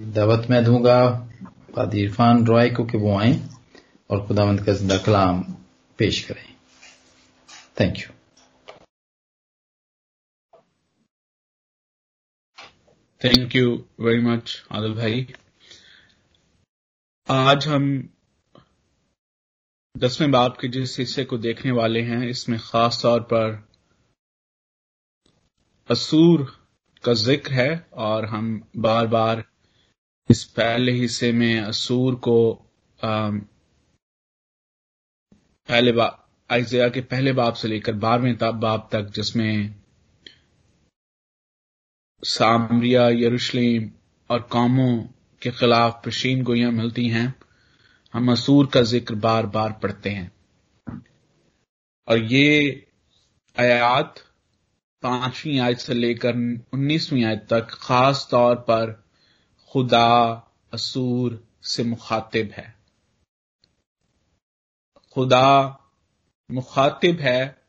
दावत मैं दूँगा। कादी इरफान रॉय को कि वो आए और खुदावंद का ज़िंदा कलाम पेश करें। Thank you thank you very much Adil भाई। आज हम दसवें बाप के जिस हिस्से को देखने वाले हैं, इसमें खास तौर पर असूर का ज़िक्र है और हम बार बार इस पहले हिस्से में असूर को पहले आइजिया के पहले बाप से लेकर बारहवें बाप तक, जिसमें सामरिया, यरूशलेम और कौमों के खिलाफ पेशीन गोइयाँ मिलती हैं, हम असूर का ज़िक्र बार बार पढ़ते हैं। और ये आयात पांचवीं आयत से लेकर उन्नीसवीं आयत तक खास तौर पर खुदा असूर से मुखातिब है। खुदा मुखातिब है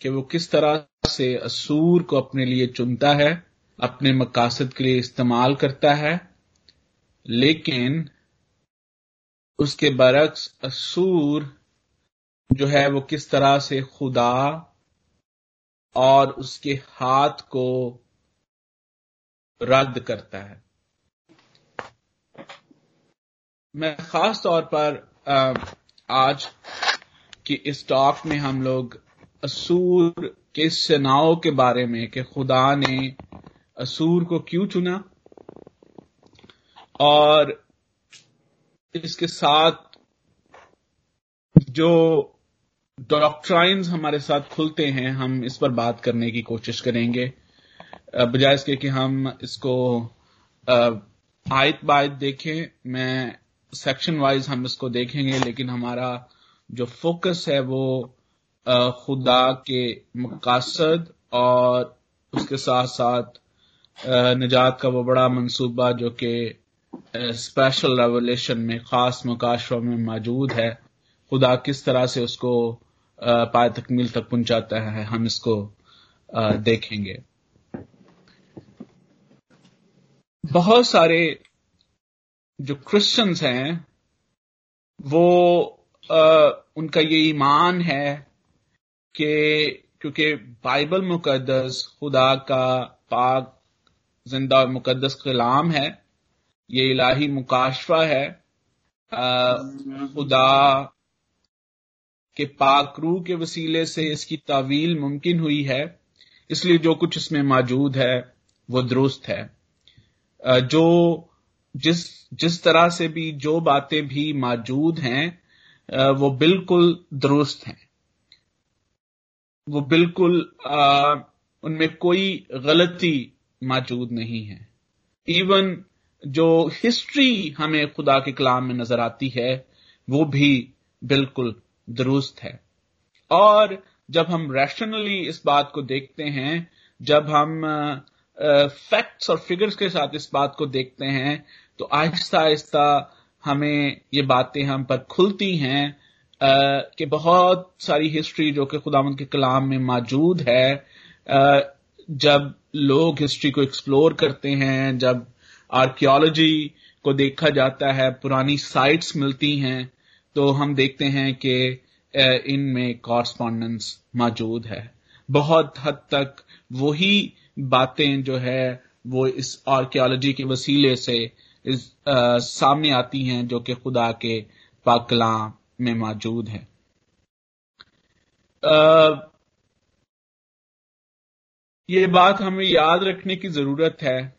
कि वो किस तरह से असूर को अपने लिए चुनता है, अपने मकासद के लिए इस्तेमाल करता है, लेकिन उसके बरक्स असूर जो है वो किस तरह से खुदा और उसके हाथ को रद्द करता है। मैं खास तौर पर आज की इस टॉक में हम लोग असूर के सेनाओं के बारे में, कि खुदा ने असूर को क्यों चुना? और इसके साथ जो डॉक्ट्राइन्स हमारे साथ खुलते हैं, हम इस पर बात करने की कोशिश करेंगे। बजाय इसके कि हम इसको आयत बायत देखें, मैं सेक्शन वाइज हम इसको देखेंगे, लेकिन हमारा जो फोकस है वो खुदा के मकासद और उसके साथ साथ निजात का वो बड़ा मंसूबा जो कि स्पेशल रेवोल्यूशन में, खास मुकाशवा में मौजूद है। खुदा किस तरह से उसको पाए तकमील तक पहुंचाता है, हम इसको देखेंगे। बहुत सारे जो क्रिश्चियंस हैं वो आ, उनका ये ईमान है कि क्योंकि बाइबल मुकद्दस खुदा का पाक ज़िंदा और मुकद्दस कलाम है ये इलाही मुकाशवा है खुदा के पाक रूह के वसीले से इसकी तावील मुमकिन हुई है इसलिए जो कुछ इसमें मौजूद है वो दुरुस्त है। जो जिस जिस तरह से भी जो बातें भी मौजूद हैं वो बिल्कुल दुरुस्त हैं। वो बिल्कुल उनमें कोई गलती मौजूद नहीं है। इवन जो हिस्ट्री हमें खुदा के कलाम में नज़र आती है, वो भी बिल्कुल दुरुस्त है। और जब हम रैशनली इस बात को देखते हैं, जब हम फैक्ट्स और फिगर्स के साथ इस बात को देखते हैं तो आहिस्ता आहिस्ता हमें ये बातें हम पर खुलती हैं कि बहुत सारी हिस्ट्री जो कि खुदावंत के कलाम में मौजूद है जब लोग हिस्ट्री को एक्सप्लोर करते हैं, जब आर्कियोलॉजी को देखा जाता है, पुरानी साइट्स मिलती हैं तो हम देखते हैं कि इनमें कॉरस्पॉन्डेंस मौजूद है। बहुत हद तक वही बातें जो है वो इस आर्कियोलॉजी के वसीले से इस आ, सामने आती हैं जो कि खुदा के पाकला में मौजूद है। आ, ये बात हमें याद रखने की ज़रूरत है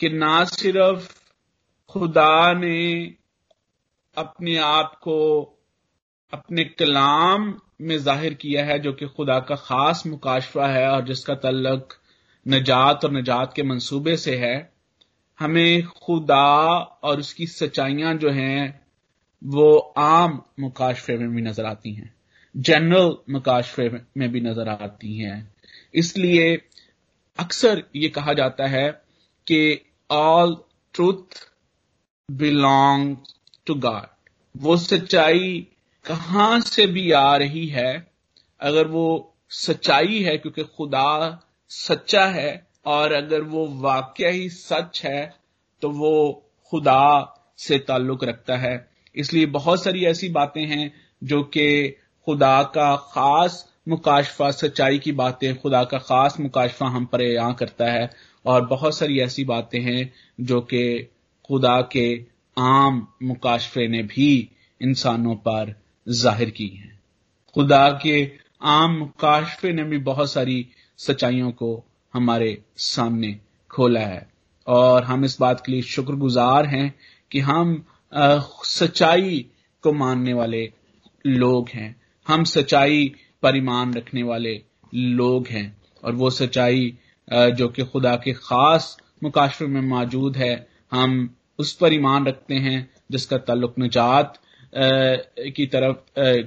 कि ना सिर्फ़ खुदा ने अपने आप को अपने कलाम में ज़ाहिर किया है जो कि खुदा का खास मुकाशवा है और जिसका तल्लक नजात और नजात के मंसूबे से है। हमें खुदा और उसकी सच्चाइयाँ जो हैं, वो आम मुकाशफे में भी नज़र आती हैं। जनरल मुकाशफे में भी नज़र आती हैं। इसलिए अक्सर ये कहा जाता है कि all truth belong to God वो सच्चाई कहाँ से भी आ रही है? अगर वो सच्चाई है, क्योंकि खुदा सच्चा है और अगर वो वाक्य ही सच है तो वो खुदा से ताल्लुक रखता है। इसलिए बहुत सारी ऐसी बातें हैं जो कि खुदा का खास मुकाशफा, सच्चाई की बातें, खुदा का खास मुकाशफा हम पर यहाँ करता है। और बहुत सारी ऐसी बातें हैं जो कि खुदा के आम मुकाशफे ने भी इंसानों पर ज़ाहिर की हैं। खुदा के आम मुकाशफे ने भी बहुत सारी सच्चाइयों को हमारे सामने खोला है। और हम इस बात के लिए शुक्रगुजार हैं कि हम सच्चाई को मानने वाले लोग हैं। हम सच्चाई पर ईमान रखने वाले लोग हैं। और वो सच्चाई जो कि खुदा के खास मुकाशफे में मौजूद है, हम उस पर ईमान रखते हैं जिसका ताल्लुक निजात की तरफ़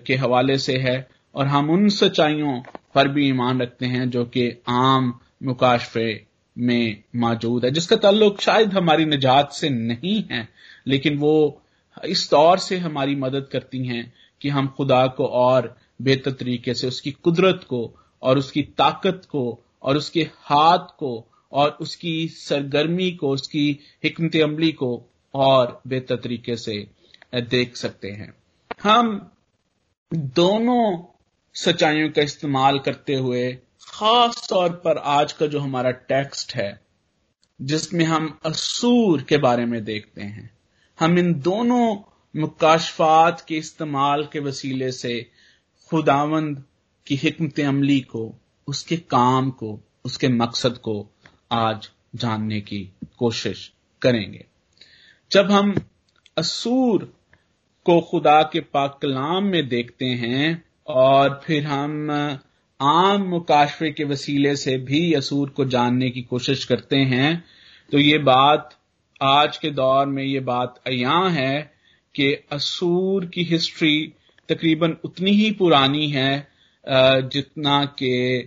के हवाले से है। और हम उन सच्चाइयों पर भी ईमान रखते हैं जो कि आम मुकाशफे में मौजूद है, जिसका ताल्लुक शायद हमारी निजात से नहीं है, लेकिन वो इस तौर से हमारी मदद करती हैं कि हम खुदा को और बेहतर तरीके से, उसकी कुदरत को और उसकी ताकत को और उसके हाथ को और उसकी सरगर्मी को, उसकी हमत अमली को और बेहतर तरीके से देख सकते हैं। हम दोनों सच्चाइयों का इस्तेमाल करते हुए, खास तौर पर आज का जो हमारा टेक्स्ट है, जिसमें हम असूर के बारे में देखते हैं। हम इन दोनों मुकाशफात के इस्तेमाल के वसीले से खुदावंद की हमत अमली को, उसके काम को, उसके मकसद को आज जानने की कोशिश करेंगे। जब हम असूर को खुदा के पाक कलाम में देखते हैं और फिर हम आम मुकाशफे के वसीले से भी असूर को जानने की कोशिश करते हैं। तो ये बात, आज के दौर में ये बात अया है कि असूर की हिस्ट्री तकरीबन उतनी ही पुरानी है जितना के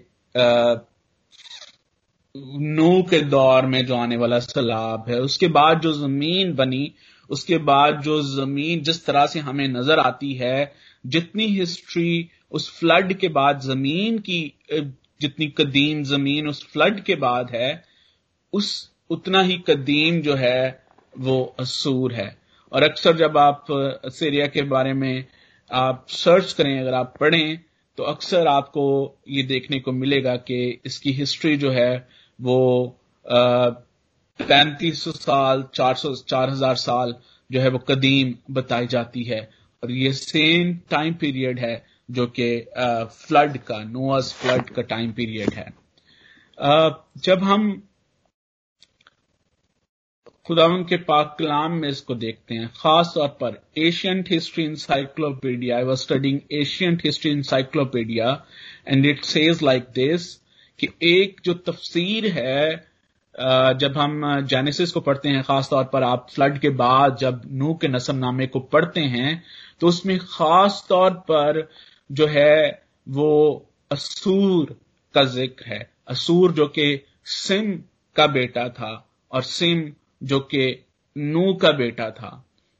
नू के दौर में जो आने वाला सैलाब है। उसके बाद जो ज़मीन बनी, उसके बाद जो ज़मीन जिस तरह से हमें नज़र आती है जितनी हिस्ट्री उस फ्लड के बाद ज़मीन की जितनी कदीम ज़मीन उस फ्लड के बाद है, उस, उतना ही कदीम जो है, वो असूर है। और अक्सर जब आप सीरिया के बारे में आप सर्च करें, अगर आप पढ़ें तो अक्सर आपको ये देखने को मिलेगा कि इसकी हिस्ट्री जो है, वो पैंतीस सौ साल, चार सौ, चार हज़ार साल जो है, वो कदीम बताई जाती है। और ये सेम टाइम पीरियड है जो कि फ्लड का नोअस फ्लड का टाइम पीरियड है। जब हम खुदावन के पाक कलाम में इसको देखते हैं, खास तौर पर ancient history encyclopedia I was studying ancient history encyclopedia and it says like this कि एक जो तफसीर है जब हम जेनेसिस को पढ़ते हैं, खास तौर पर आप फ्लड के बाद जब नू के नसम नामे को पढ़ते हैं तो उसमें खास तौर पर जो है वो असूर का ज़िक्र है। असूर जो कि सिम का बेटा था और सिम जो कि नू का बेटा था।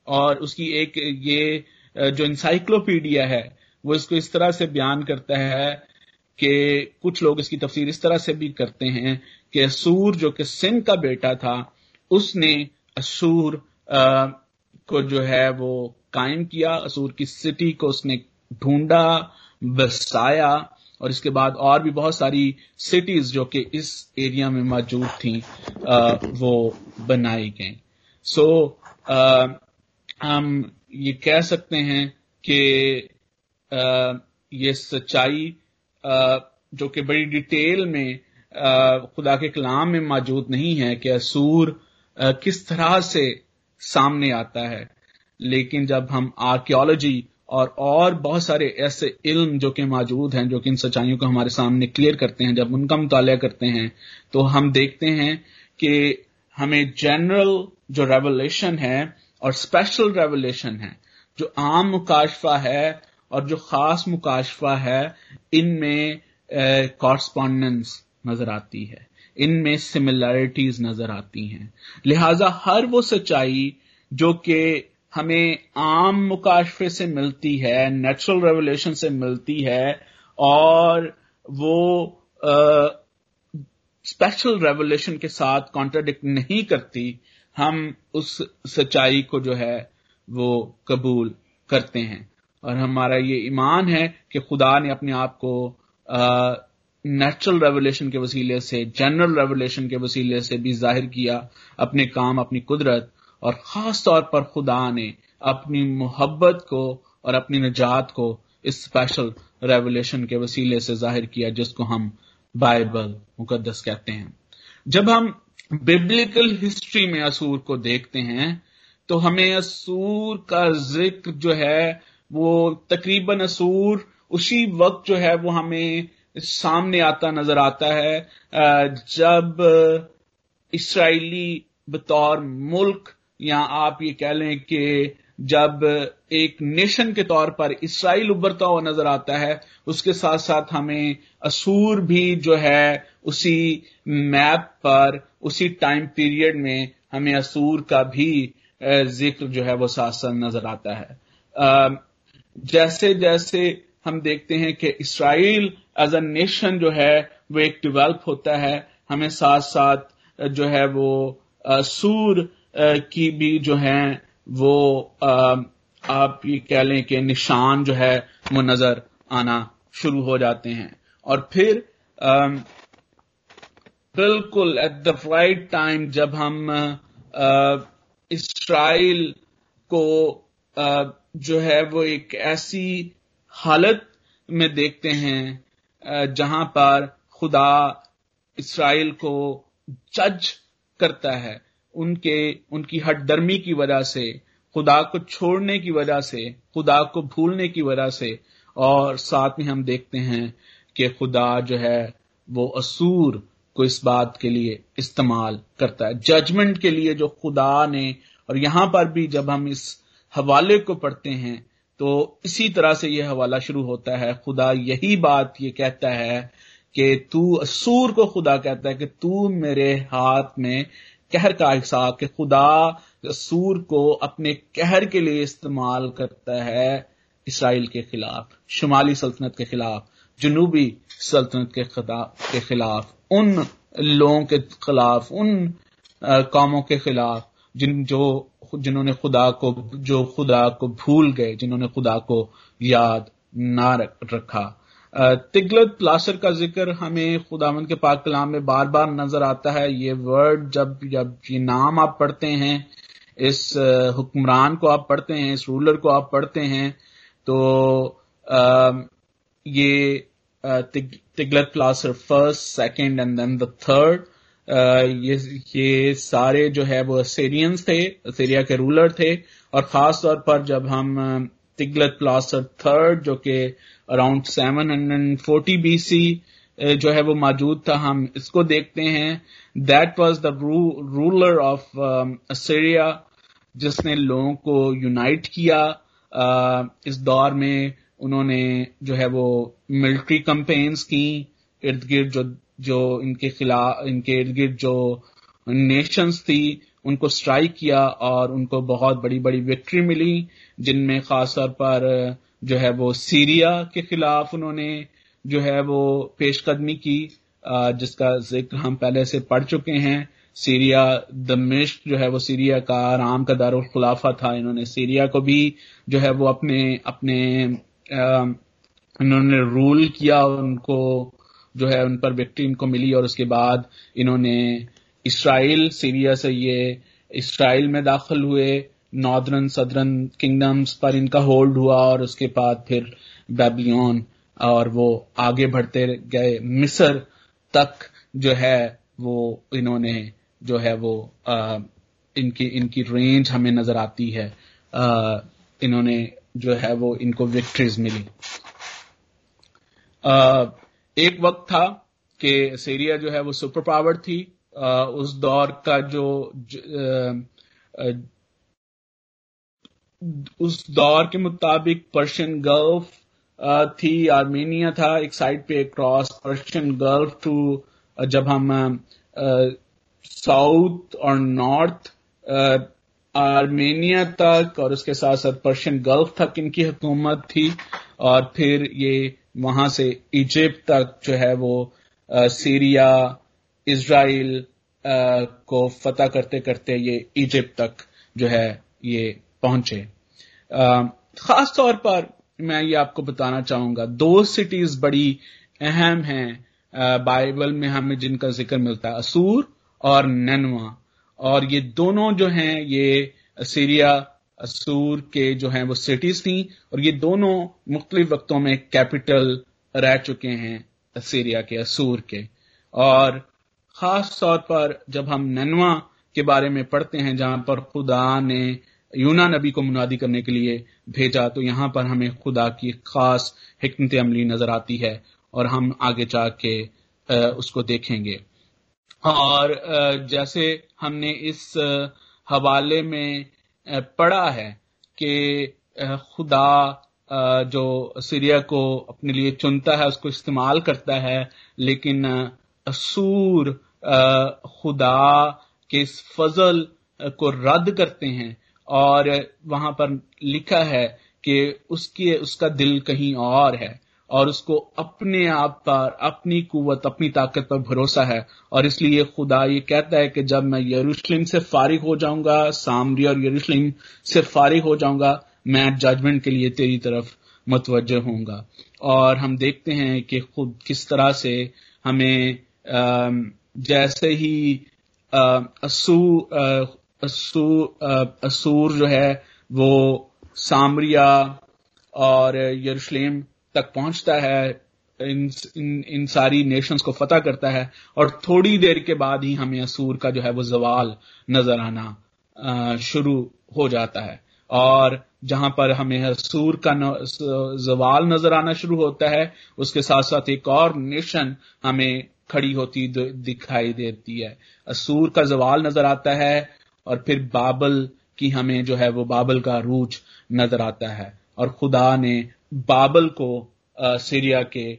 और उसकी एक ये जो इंसाइक्लोपीडिया है, वो इसको इस तरह से बयान करता है कि कुछ लोग इसकी तफसीर इस तरह से भी करते हैं कि असूर जो कि सिम का बेटा था, उसने असूर को जो है वो कायम किया असूर की सिटी को उसने ढूंढा बसाया और इसके बाद और भी बहुत सारी सिटीज़ जो कि इस एरिया में मौजूद थी आ, वो बनाई गई। सो हम ये कह सकते हैं कि ये सच्चाई जो कि बड़ी डिटेल में आ, खुदा के कलाम में मौजूद नहीं है कि असूर किस तरह से सामने आता है। लेकिन जब हम आर्कियोलॉजी और और बहुत सारे ऐसे इल्म जो कि मौजूद हैं, जो कि इन सच्चाइयों को हमारे सामने क्लियर करते हैं, जब उनका मुताल करते हैं तो हम देखते हैं कि हमें जनरल जो रेवोल्यूशन है और स्पेशल रेवोल्यूशन है, जो आम मुकाशफा है और जो खास मुकाशफा है, इनमें कॉरस्पॉन्डेंस नज़र आती है, इनमें सिमिलैरिटीज नज़र आती हैं। लिहाजा हर वो सच्चाई जो कि हमें आम मुकाशफे से मिलती है नेचुरल रेवोल्यूशन से मिलती है, और वो स्पेशल रेवोल्यूशन के साथ कॉन्ट्राडिक्ट नहीं करती, हम उस सच्चाई को जो है वो कबूल करते हैं। और हमारा ये ईमान है कि खुदा ने अपने आप को नेचुरल रेवोल्यूशन के वसीले से जनरल रेवोल्यूशन के वसीले से भी ज़ाहिर किया, अपने काम, अपनी कुदरत और खास तौर पर खुदा ने अपनी मोहब्बत को और अपनी निजात को इस स्पेशल रेवोल्यूशन के वसीले से ज़ाहिर किया, जिसको हम बाइबल मुकदस कहते हैं। जब हम बिब्लिकल हिस्ट्री में असूर को देखते हैं तो हमें असूर का ज़िक्र जो है, वो तकरीबन असूर उसी वक्त जो है, वो हमें सामने आता, नज़र आता है जब इसराइली बतौर मुल्क या आप ये कह लें कि जब एक नेशन के तौर पर इसराइल उभरता हुआ नज़र आता है, उसके साथ साथ हमें असूर भी जो है उसी मैप पर, उसी टाइम पीरियड में हमें असूर का भी ज़िक्र जो है वो साथ साथ नज़र आता है। जैसे जैसे हम देखते हैं कि इसराइल एज अ नेशन जो है, वो एक डिवेल्प होता है, हमें साथ साथ जो है वो सूर की भी जो है, वो आप ये कह लें कि निशान जो है, वो नज़र आना शुरू हो जाते हैं। और फिर बिल्कुल एट द राइट टाइम जब हम इसराइल को जो है, वो एक ऐसी हालत में देखते हैं जहाँ पर खुदा इसराइल को जज करता है। उनके, उनकी हटदर्मी की वजह से, खुदा को छोड़ने की वजह से, खुदा को भूलने की वजह से, और साथ में हम देखते हैं कि खुदा जो है, वो असूर को इस बात के लिए इस्तेमाल करता है। जजमेंट के लिए जो खुदा ने, और यहाँ पर भी जब हम इस हवाले को पढ़ते हैं तो इसी तरह से यह हवाला शुरू होता है। खुदा यही बात ये कहता है कि तू असूर को खुदा कहता है कि तू मेरे हाथ में कहर का हिसाब कि खुदा असूर को अपने कहर के लिए इस्तेमाल करता है इसराइल के खिलाफ, शुमाली सल्तनत के खिलाफ, जनूबी सल्तनत के के खिलाफ, उन लोगों के खिलाफ, उन कामों के खिलाफ जिन, जो जिन्होंने खुदा को, जो खुदा को भूल गए, जिन्होंने खुदा को याद ना रखा। तिगलत प्लासर का ज़िक्र हमें खुदावंद के पाक कलाम में बार बार नज़र आता है। ये वर्ड जब जब ये नाम आप पढ़ते हैं इस हुक्मरान को आप पढ़ते हैं इस रूलर को आप पढ़ते हैं तो आ, ये Tiglath Pileser first second and then the third ये ये सारे जो है वो असेरियंस थे असेरिया के रूलर थे और खास तौर पर जब हम तिगलत प्लासर थर्ड जो कि around seven hundred forty BC जो है वो मौजूद था हम इसको देखते हैं। That was the ruler of Assyria जिसने लोगों को यूनाइट किया। Uh, इस दौर में उन्होंने जो है वो मिलिट्री कंपेन्स की। इर्द गिर्द जो जो इनके खिलाफ इनके इर्द गिर्द जो नेशंस थी उनको स्ट्राइक किया और उनको बहुत बड़ी बड़ी विक्ट्री मिली जिनमें खासतौर पर जो है वो सीरिया के खिलाफ उन्होंने जो है वो पेशकदमी की जिसका ज़िक्र हम पहले से पढ़ चुके हैं। सीरिया, दमिश्क जो है वो सीरिया का राम का दारुल खुलाफा था। इन्होंने सीरिया को भी जो है वो अपने अपने इन्होंने रूल किया उनको जो है उन पर विक्ट्री इनको मिली और उसके बाद इन्होंने इसराइल, सीरिया से ये इसराइल में दाखिल हुए। नॉर्दर्न सदर्न किंगडम्स पर इनका होल्ड हुआ और उसके बाद फिर बेबलियन और वो आगे बढ़ते गए। मिस्र तक जो है वो इन्होंने जो है वो आ, इनकी इनकी रेंज हमें नज़र आती है। आ, इन्होंने जो है वो इनको विक्ट्रीज मिली। आ, एक वक्त था कि सीरिया जो है वो सुपर पावर थी। आ, उस दौर का जो ज, उस दौर के मुताबिक पर्शियन गल्फ थी, आर्मेनिया था, एक साइड पे क्रॉस पर्शियन गल्फ टू जब हम साउथ और नॉर्थ आर्मेनिया तक और उसके साथ साथ पर्शियन गल्फ तक इनकी हुकूमत थी और फिर ये वहाँ से इजिप्ट तक जो है वो सीरिया इसराइल को फतह करते करते ये इजिप्ट तक जो है ये पहुँचे। खास तौर पर मैं ये आपको बताना चाहूँगा, दो सिटीज़ बड़ी अहम हैं बाइबल में हमें जिनका ज़िक्र मिलता है, असूर और नैनवा। और ये दोनों जो हैं, ये सीरिया असूर के जो हैं, वो सिटीज़ थी, और ये दोनों मुख्तलिफ़ वक्तों में कैपिटल रह चुके हैं सीरिया के, असूर के। और खास तौर पर जब हम ननवा के बारे में पढ़ते हैं, जहाँ पर खुदा ने यूना नबी को मुनादी करने के लिए भेजा तो यहाँ पर हमें खुदा की खास हमत अमली नज़र आती है और हम आगे जाके उसको देखेंगे। और जैसे हमने इस हवाले में पढ़ा है कि खुदा जो सीरिया को अपने लिए चुनता है, उसको इस्तेमाल करता है, लेकिन असूर खुदा के इस फजल को रद्द करते हैं और वहाँ पर लिखा है कि उसकी, उसका दिल कहीं और है और उसको अपने आप पर, अपनी कुवत, अपनी ताकत पर भरोसा है। और इसलिए खुदा ये कहता है कि जब मैं यरूशलेम से फारिग हो जाऊँगा, सामरी और यरूशलेम से फारिग हो जाऊँगा, मैं जजमेंट के लिए तेरी तरफ़ मुतवजह होऊँगा। और हम देखते हैं कि खुद किस तरह से हमें जैसे ही असू असू असूर जो है वो सामरिया और यरूशलेम तक पहुँचता है इन, इन इन सारी नेशंस को फतह करता है और थोड़ी देर के बाद ही हमें असूर का जो है वो जवाल नज़र आना शुरू हो जाता है। और जहाँ पर हमें असूर का जवाल नज़र आना शुरू होता है उसके साथ साथ एक और नेशन हमें खड़ी होती दिखाई देती है। असूर का जवाल नज़र आता है और फिर बाबल की हमें जो है वो बाबल का रूज नज़र आता है। और खुदा ने बाबल को सीरिया के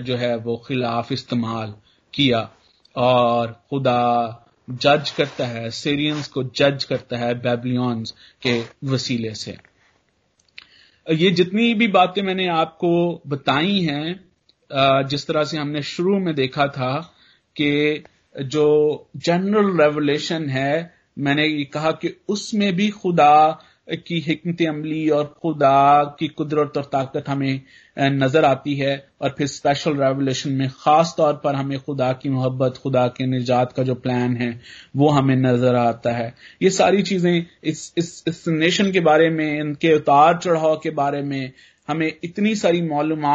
जो है वो खिलाफ इस्तेमाल किया। और खुदा जज करता है, सीरियंस को जज करता है बेबलियंस के वसीले से। ये जितनी भी बातें मैंने आपको बताई हैं जिस तरह से हमने शुरू में देखा था कि जो जनरल रेवलेशन है मैंने ये कहा कि उसमें भी खुदा की हमत अमली और खुदा की कुदरत और ताकत हमें नज़र आती है और फिर स्पेशल रेवलेशन में खास तौर पर हमें खुदा की मोहब्बत खुदा के निजात का जो प्लान है वो हमें नज़र आता है। ये सारी चीज़ें इस इस, इस नेशन के बारे में इनके उतार चढ़ाव के बारे में हमें इतनी सारी मालूम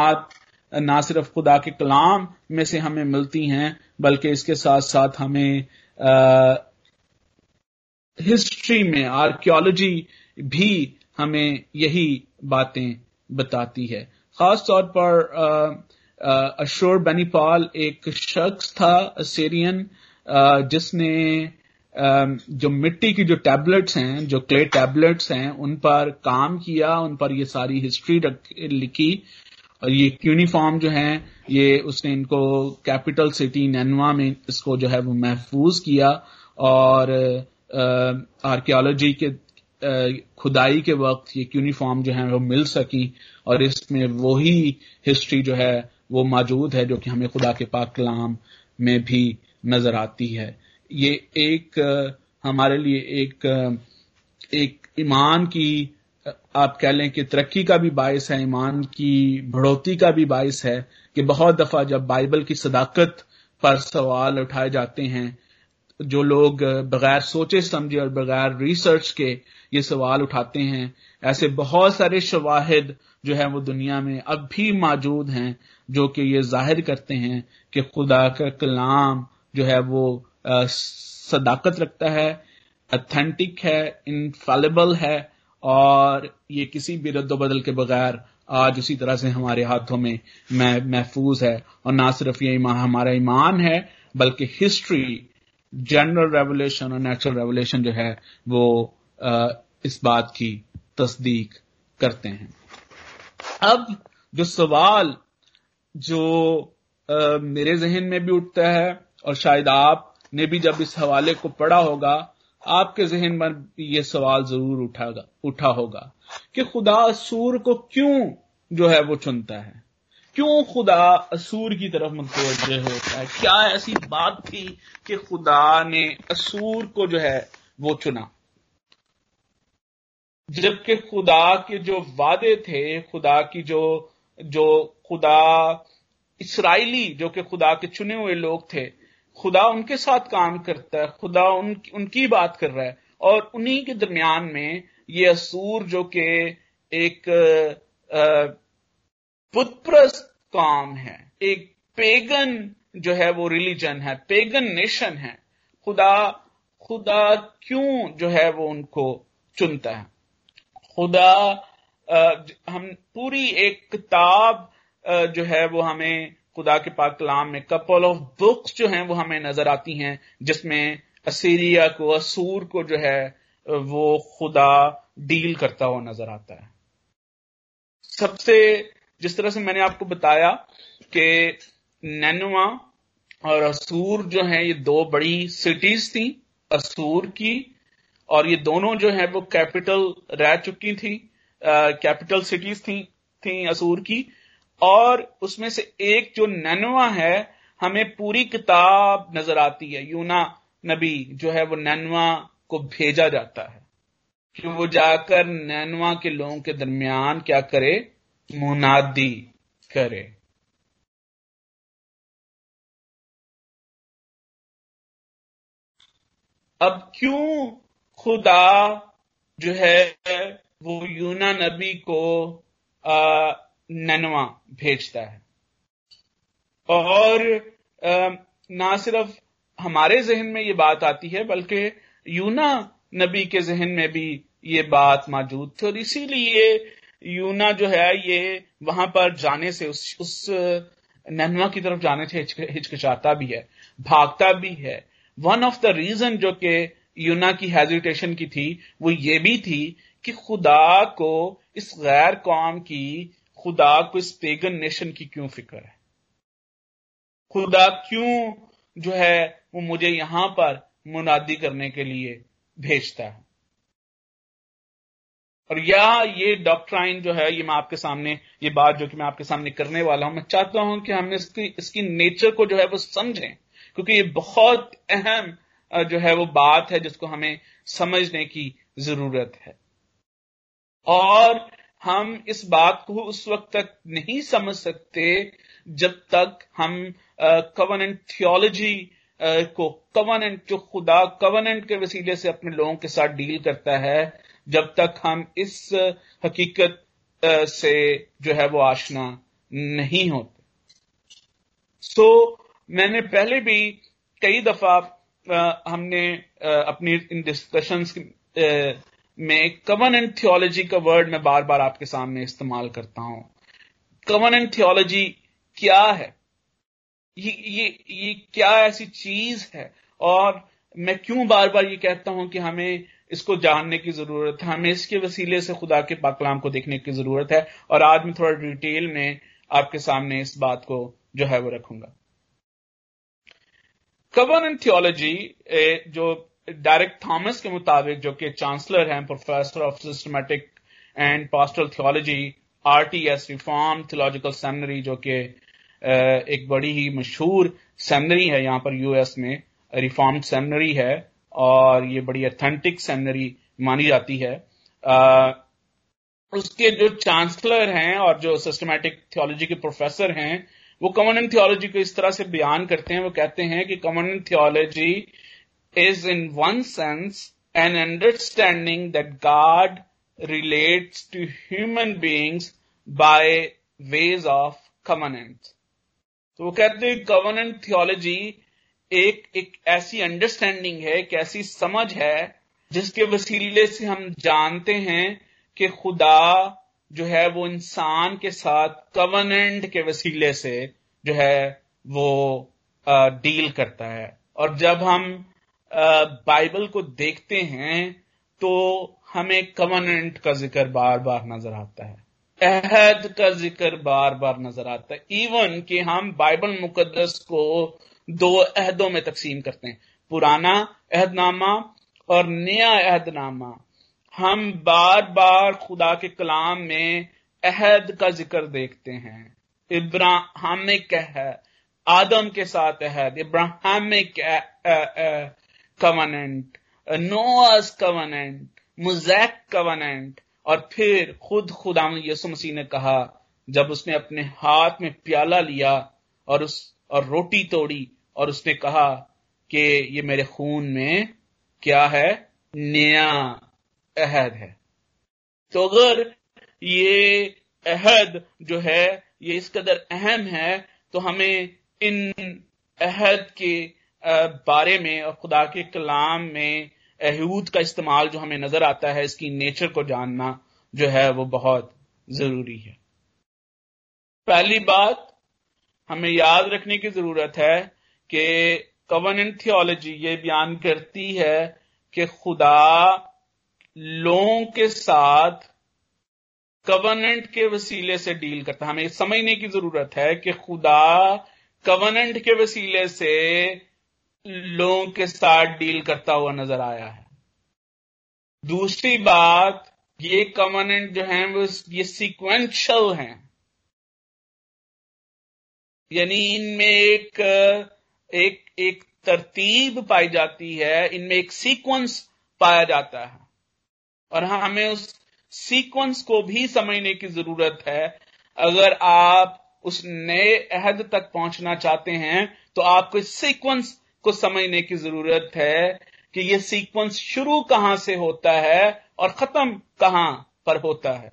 ना सिर्फ़ खुदा के कलाम में से हमें मिलती हैं बल्कि इसके साथ साथ हमें हिस्ट्री में आर्कियोलॉजी भी हमें यही बातें बताती है। खास तौर पर अशोर बनीपाल एक शख्स था सीरियन जिसने जो मिट्टी की जो टैबलेट्स हैं, जो क्ले टैबलेट्स हैं, उन पर काम किया, उन पर ये सारी हिस्ट्री लिखी। और ये यूनिफॉर्म जो है, ये उसने इनको कैपिटल सिटी नैनवा में इसको जो है वो महफूज किया। और आर्कियोलॉजी के खुदाई के वक्त ये यूनिफॉर्म जो है वो मिल सकी और इसमें वही हिस्ट्री जो है वो मौजूद है जो कि हमें खुदा के पाक कलाम में भी नज़र आती है। ये एक हमारे लिए एक एक ईमान की आप कह लें कि तरक्की का भी बायस है, ईमान की बढ़ोतरी का भी बायस है कि बहुत दफ़ा जब बाइबल की सदाकत पर सवाल उठाए जाते हैं जो लोग बगैर सोचे समझे और बगैर रिसर्च के ये सवाल उठाते हैं, ऐसे बहुत सारे शवाहिद जो है वो दुनिया में अब भी मौजूद हैं, जो कि ये ज़ाहिर करते हैं कि खुदा का कलाम जो है वो सदाकत रखता है अथेंटिक है इनफेलेबल है, और ये किसी भी रद्द बदल के बगैर आज उसी तरह से हमारे हाथों में महफूज है। और ना सिर्फ़ ये हमारा ईमान है, बल्कि हिस्ट्री जनरल रेवोल्यूशन और नेचुरल रेवोल्यूशन जो है, वो इस बात की तस्दीक करते हैं। अब जो सवाल जो मेरे जहन में भी उठता है और शायद आप ने भी जब इस हवाले को पढ़ा होगा, आपके जहन में ये सवाल ज़रूर उठागा, उठा होगा कि खुदा सूर को क्यों जो है वो चुनता है? क्यों खुदा असूर की तरफ़ मुतवजह होता है? क्या ऐसी बात थी कि खुदा ने असूर को जो है वो चुना? जबकि खुदा के जो वादे थे खुदा की जो जो खुदा इसराइली जो कि खुदा के चुने हुए लोग थे खुदा उनके साथ काम करता है खुदा उन, उनकी बात कर रहा है और उन्हीं के दरमियान में ये असूर जो कि एक पुतप्रस्त काम है। एक पेगन जो है वो रिलीजन है पेगन नेशन है। खुदा खुदा क्यों जो है वो उनको चुनता है? खुदा हम पूरी एक किताब जो है वो हमें खुदा के पाक कलाम में कपल ऑफ़ बुक्स जो हैं वो हमें नज़र आती हैं, जिसमें असीरिया को, असूर को जो है, वो खुदा डील करता हुआ नज़र आता है। सबसे जिस तरह से मैंने आपको बताया कि नैनुआ और असूर जो है, ये दो बड़ी सिटीज़ थी, असूर की, और ये दोनों जो है, वो कैपिटल रह चुकी थी कैपिटल सिटीज़ थी थी असूर की, और उसमें से एक जो नैनुआ है, हमें पूरी किताब नज़र आती है। यूना नबी जो है, वो नैनुआ को भेजा जाता है कि वो जाकर नैनुआ के लोगों के दरमियान क्या करे मुनादी करे। अब क्यों खुदा जो है वो यूना नबी को आ, ननवा भेजता है? और ना सिर्फ़ हमारे जहन में ये बात आती है बल्कि यूना नबी के जहन में भी ये बात मौजूद थी और इसीलिए यूना जो है ये वहाँ पर जाने से उस, उस ननवा की तरफ़ जाने से हिचकिचाता भी है भागता भी है। वन ऑफ़ द रीजन जो कि यूना की हेजिटेशन की थी वो ये भी थी कि खुदा को इस गैर कौम की खुदा को इस पेगन नेशन की क्यों फ़िक्र है? खुदा क्यों जो है वो मुझे यहाँ पर मुनादी करने के लिए भेजता है? और या ये डॉक्ट्राइन जो है, ये मैं आपके सामने, ये बात जो कि मैं आपके सामने करने वाला हूँ, मैं चाहता हूँ कि हम इसकी इसकी नेचर को जो है वो समझें। क्योंकि ये बहुत अहम जो है वो बात है जिसको हमें समझने की ज़रूरत है। और हम इस बात को उस वक्त तक नहीं समझ सकते जब तक हम कवनेंट थियोलॉजी को कवनेंट जो खुदा कवनेंट के वसीले से अपने लोगों के साथ डील करता है जब तक हम इस हकीकत से जो है वो आशना नहीं होते। सो so, मैंने पहले भी कई दफ़ा हमने अपनी इन डिस्कशंस में एंड थियोलॉजी का वर्ड मैं बार बार आपके सामने इस्तेमाल करता हूँ। एंड थियोलॉजी क्या है? ये ये ये क्या ऐसी चीज़ है? और मैं क्यों बार बार ये कहता हूँ कि हमें इसको जानने की ज़रूरत है। हमें इसके वसीले से खुदा के पाकलाम को देखने की ज़रूरत है और आज मैं थोड़ा डिटेल में आपके सामने इस बात को जो है वो रखूँगा। एंड थियोलॉजी जो डायरेक्ट थॉमस के मुताबिक जो कि चांसलर हैं professor of systematic and pastoral theology RTS reform theological seminary जो कि एक बड़ी ही मशहूर सेमिनरी है, यहाँ पर यूएस में रिफॉर्म सेमिनरी है। और ये बड़ी अथेंटिक सेमिनरी मानी जाती है आ, उसके जो चांसलर हैं और जो सिस्टमैटिक थियोलॉजी के प्रोफेसर हैं वो कॉमन थियोलॉजी को इस तरह से बयान करते हैं वो कहते हैं कि common theology is in one sense an understanding that God relates to human beings by ways of covenant. तो वो कहते हैं कवर्नेंट थियोलॉजी एक एक ऐसी अंडरस्टैंडिंग है, एक ऐसी समझ है, जिसके वसीले से हम जानते हैं कि खुदा जो है वो इंसान के साथ कवर्नेंट के वसीले से जो है वो डील करता है। और जब हम बाइबल को देखते हैं तो हमें कवनेंट का ज़िक्र बार बार नज़र आता है। अहद का ज़िक्र बार बार नज़र आता है। इवन कि हम बाइबल मुकदस को दो अहदों में तकसीम करते हैं। पुराना अहदनामा और नया अहदनामा। हम बार बार खुदा के कलाम में अहद का ज़िक्र देखते हैं। इब्राहिमिक है? आदम के साथ अहद Abrahamic covenant Noah's covenant Mosaic covenant और फिर खुद खुदा यसु मसीह ने कहा, जब उसने अपने हाथ में प्याला लिया और उस, और रोटी तोड़ी और उसने कहा कि ये मेरे खून में क्या है? नया अहद है। तो अगर ये अहद जो है, ये इस कदर अहम है तो हमें इन अहद के बारे में और खुदा के कलाम में अहूद का इस्तेमाल जो हमें नज़र आता है, इसकी नेचर को जानना जो है, वो बहुत ज़रूरी है। पहली बात हमें याद रखने की ज़रूरत है कि कवर्नेंट थियोलॉजी ये बयान करती है कि खुदा लोगों के साथ कवनेंट के वसीले से डील करता है। हमें समझने की ज़रूरत है कि खुदा कवनेंट के वसीले से लोगों के साथ डील करता हुआ नज़र आया है। दूसरी बात, ये कवनेंट जो है, वो ये सीक्वेंशियल हैं। यानी इनमें एक एक एक तरतीब पाई जाती है, इनमें एक सीक्वेंस पाया जाता है। और हमें उस सीक्वेंस को भी समझने की ज़रूरत है। अगर आप उस नए अहद तक पहुँचना चाहते हैं तो आपको इस सीक्वेंस को समझने की ज़रूरत है कि यह सीक्वेंस शुरू कहाँ से होता है और खत्म कहाँ पर होता है।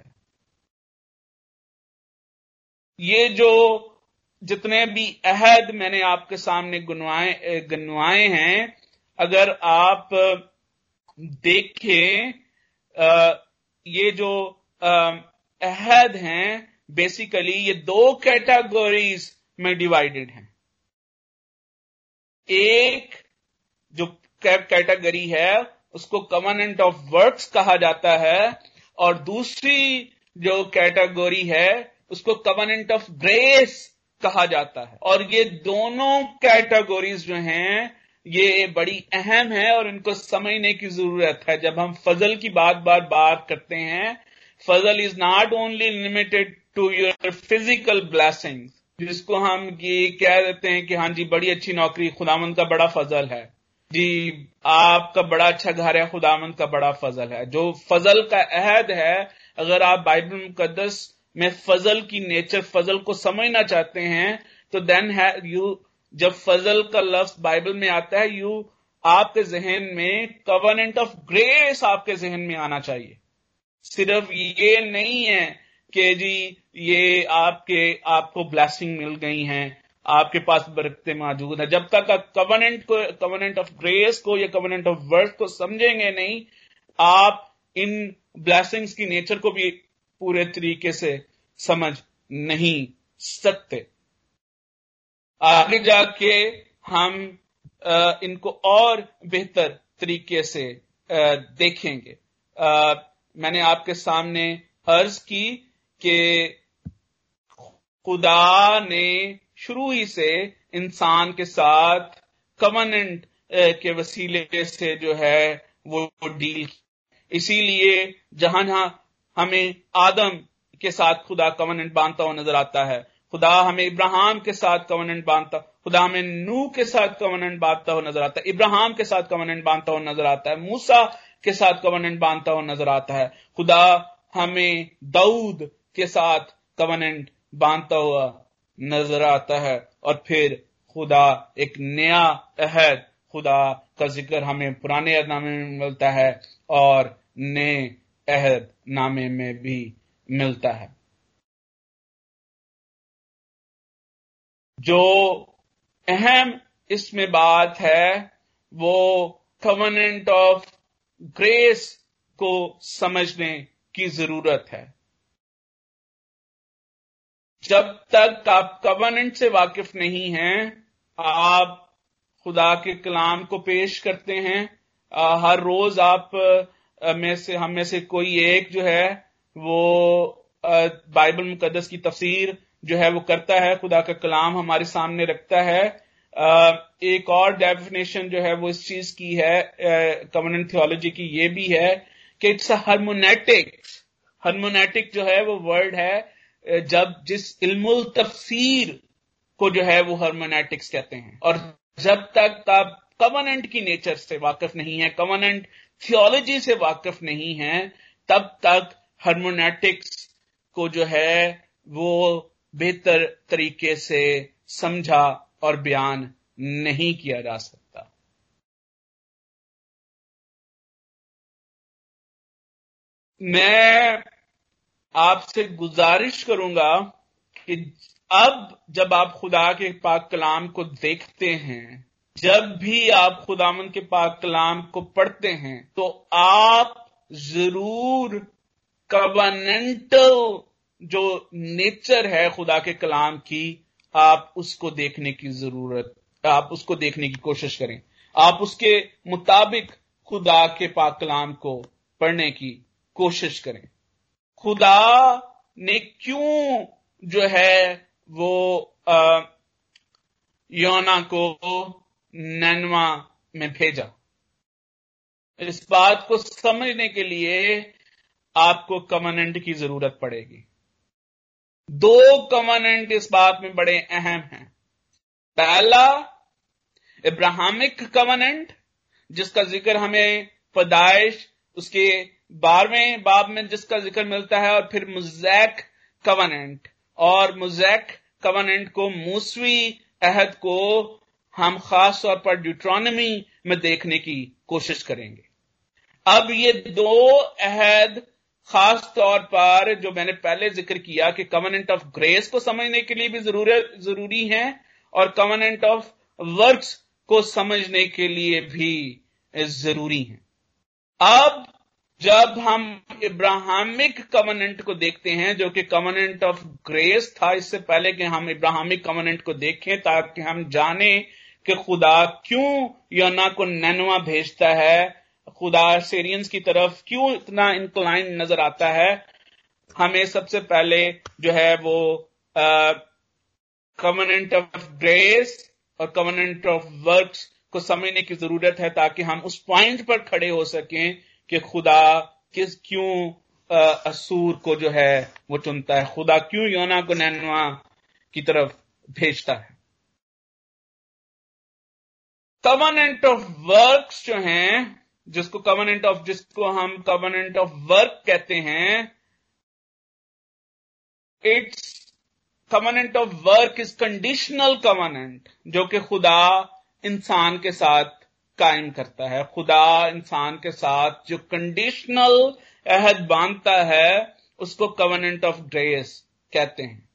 ये जो जितने भी अहद मैंने आपके सामने गुनवाए गनवाए हैं, अगर आप देखें ये जो अहद हैं बेसिकली ये दो कैटेगरीज में डिवाइडेड हैं। एक जो कैटेगरी है, उसको कवर्नेंट ऑफ़ वर्क्स कहा जाता है, और दूसरी जो कैटेगरी है, उसको कवर्नेंट ऑफ़ ग्रेस कहा जाता है। और ये दोनों कैटेगोरीज जो हैं, ये बड़ी अहम है और इनको समझने की ज़रूरत है। जब हम फजल की बात बार बात करते हैं, फजल is not only limited to your physical blessing जिसको हम ये कह देते हैं कि हाँ जी, बड़ी अच्छी नौकरी, खुदामंद का बड़ा फजल है। जी, आपका बड़ा अच्छा घर है, खुदामंद का बड़ा फजल है। जो फजल का अहद है, अगर आप बाइबल मुकदस में फजल की नेचर, फजल को समझना चाहते हैं तो देन है यू जब फजल का लफ्ज बाइबल में आता है यू आपके जहन में कवर्नेंट ऑफ़ ग्रेस आपके जहन में आना चाहिए। सिर्फ़ ये नहीं है कि जी, ये आपके, आपको ब्लैसिंग मिल गई हैं, आपके पास बरकते मौजूद है। जब तक आप कवर्नेंट को कवर्नेंट ऑफ़ ग्रेस को या कवर्नेंट ऑफ़ वर्थ को समझेंगे नहीं, आप इन ब्लैसिंग्स की नेचर को भी पूरे तरीके से समझ नहीं सकते। आगे जाके हम इनको और बेहतर तरीके से देखेंगे। मैंने आपके सामने अर्ज़ की कि खुदा ने शुरू ही से इंसान के साथ कवर्नेंट के वसीले से जो है, वो डील इसीलिए जहाँ जहाँ हमें आदम के साथ खुदा कवर्नेंट बांधता हुआ नज़र आता है। खुदा हमें इब्राहिम के साथ कवर्नेंट बांधता, खुदा हमें नू के साथ कवर्नेंट बांधता हुआ नज़र आता है। इब्राहिम के साथ कवर्नेंट बांधता हुआ नज़र आता है। मूसा के साथ कवर्नेंट बांधता हुआ नज़र आता है। खुदा हमें दाऊद के साथ कवर्नेंट बांधता हुआ नज़र आता है। और फिर खुदा एक नया अहद, खुदा का ज़िक्र हमें पुराने नामे में मिलता है और नए अहद नामे में भी मिलता है। जो अहम इसमें बात है, वो कवर्नेंट ऑफ़ ग्रेस को समझने की ज़रूरत है। जब तक आप कवर्नेंट से वाकिफ नहीं हैं, आप खुदा के कलाम को पेश करते हैं हर रोज आप में से, हम में से कोई एक जो है वो बाइबल मुकदस की तफसीर जो है वो करता है, खुदा का कलाम हमारे सामने रखता है। एक और डेफिनेशन जो है वो इस चीज़ की है कम्युनिट थियोलॉजी की ये भी है कि इट्स हार्मोनेटिक हार्मोनेटिक जो है वो वर्ड है जब जिस इल्मुल तफसीर को जो है वो हर्मोनेटिक्स कहते हैं। और जब तक आप कवनेंट की नेचर से वाकिफ नहीं है कवनेंट थियोलॉजी से वाकिफ नहीं है, तब तक हर्मोनेटिक्स को जो है वो बेहतर तरीके से समझा और बयान नहीं किया जा सकता। मैं आपसे गुजारिश करूँगा कि अब जब आप खुदा के पाक कलाम को देखते हैं, जब भी आप खुदामन के पाक कलाम को पढ़ते हैं तो आप ज़रूर कवनेंटल जो नेचर है खुदा के कलाम की, आप उसको देखने की ज़रूरत, आप उसको देखने की कोशिश करें। आप उसके मुताबिक खुदा के पाक कलाम को पढ़ने की कोशिश करें। खुदा ने क्यों जो है वो योना को नैनवा में भेजा? इस बात को समझने के लिए आपको कमनेंट की ज़रूरत पड़ेगी। दो कमनेंट इस बात में बड़े अहम हैं। पहला इब्राहमिक कमनेंट जिसका ज़िक्र हमें पदाइश, उसके बारहवें बाब में जिसका ज़िक्र मिलता है, और फिर मुजैक कवनेंट और मुजैक कवनेंट को मूसवी अहद को हम खास तौर पर ड्यूट्रॉनमी में देखने की कोशिश करेंगे। अब ये दो अहद खास तौर पर जो मैंने पहले ज़िक्र किया कि कवनेंट ऑफ़ ग्रेस को समझने के लिए भी ज़रूरी है और कवनेंट ऑफ़ वर्क्स को समझने के लिए भी ज़रूरी है। अब जब हम इब्राहमिक कवनेंट को देखते हैं, जो कि कवनेंट ऑफ़ ग्रेस था, इससे पहले कि हम इब्राहमिक कवनेंट को देखें, ताकि हम जाने कि खुदा क्यों योना को नैनवा भेजता है खुदा सेरियंस की तरफ़ क्यों इतना इंक्लाइन नज़र आता है? हमें सबसे पहले जो है वो कवनेंट ऑफ़ ग्रेस और कवनेंट ऑफ़ वर्क्स को समझने की ज़रूरत है ताकि हम उस पॉइंट पर खड़े हो सकें कि खुदा किस क्यों असूर को जो है वो चुनता है। खुदा क्यों योना को नैनवा की तरफ़ भेजता है। कवनेंट ऑफ़ वर्क्स जो हैं जिसको कवर्नेंट ऑफ़ जिसको हम कवर्नेंट ऑफ़ वर्क कहते हैं it's covenant of work is conditional covenant जो कि खुदा इंसान के साथ कायम करता है। खुदा इंसान के साथ जो कंडीशनल अहद बांधता है, उसको कवर्नेंट ऑफ़ ग्रेस कहते हैं।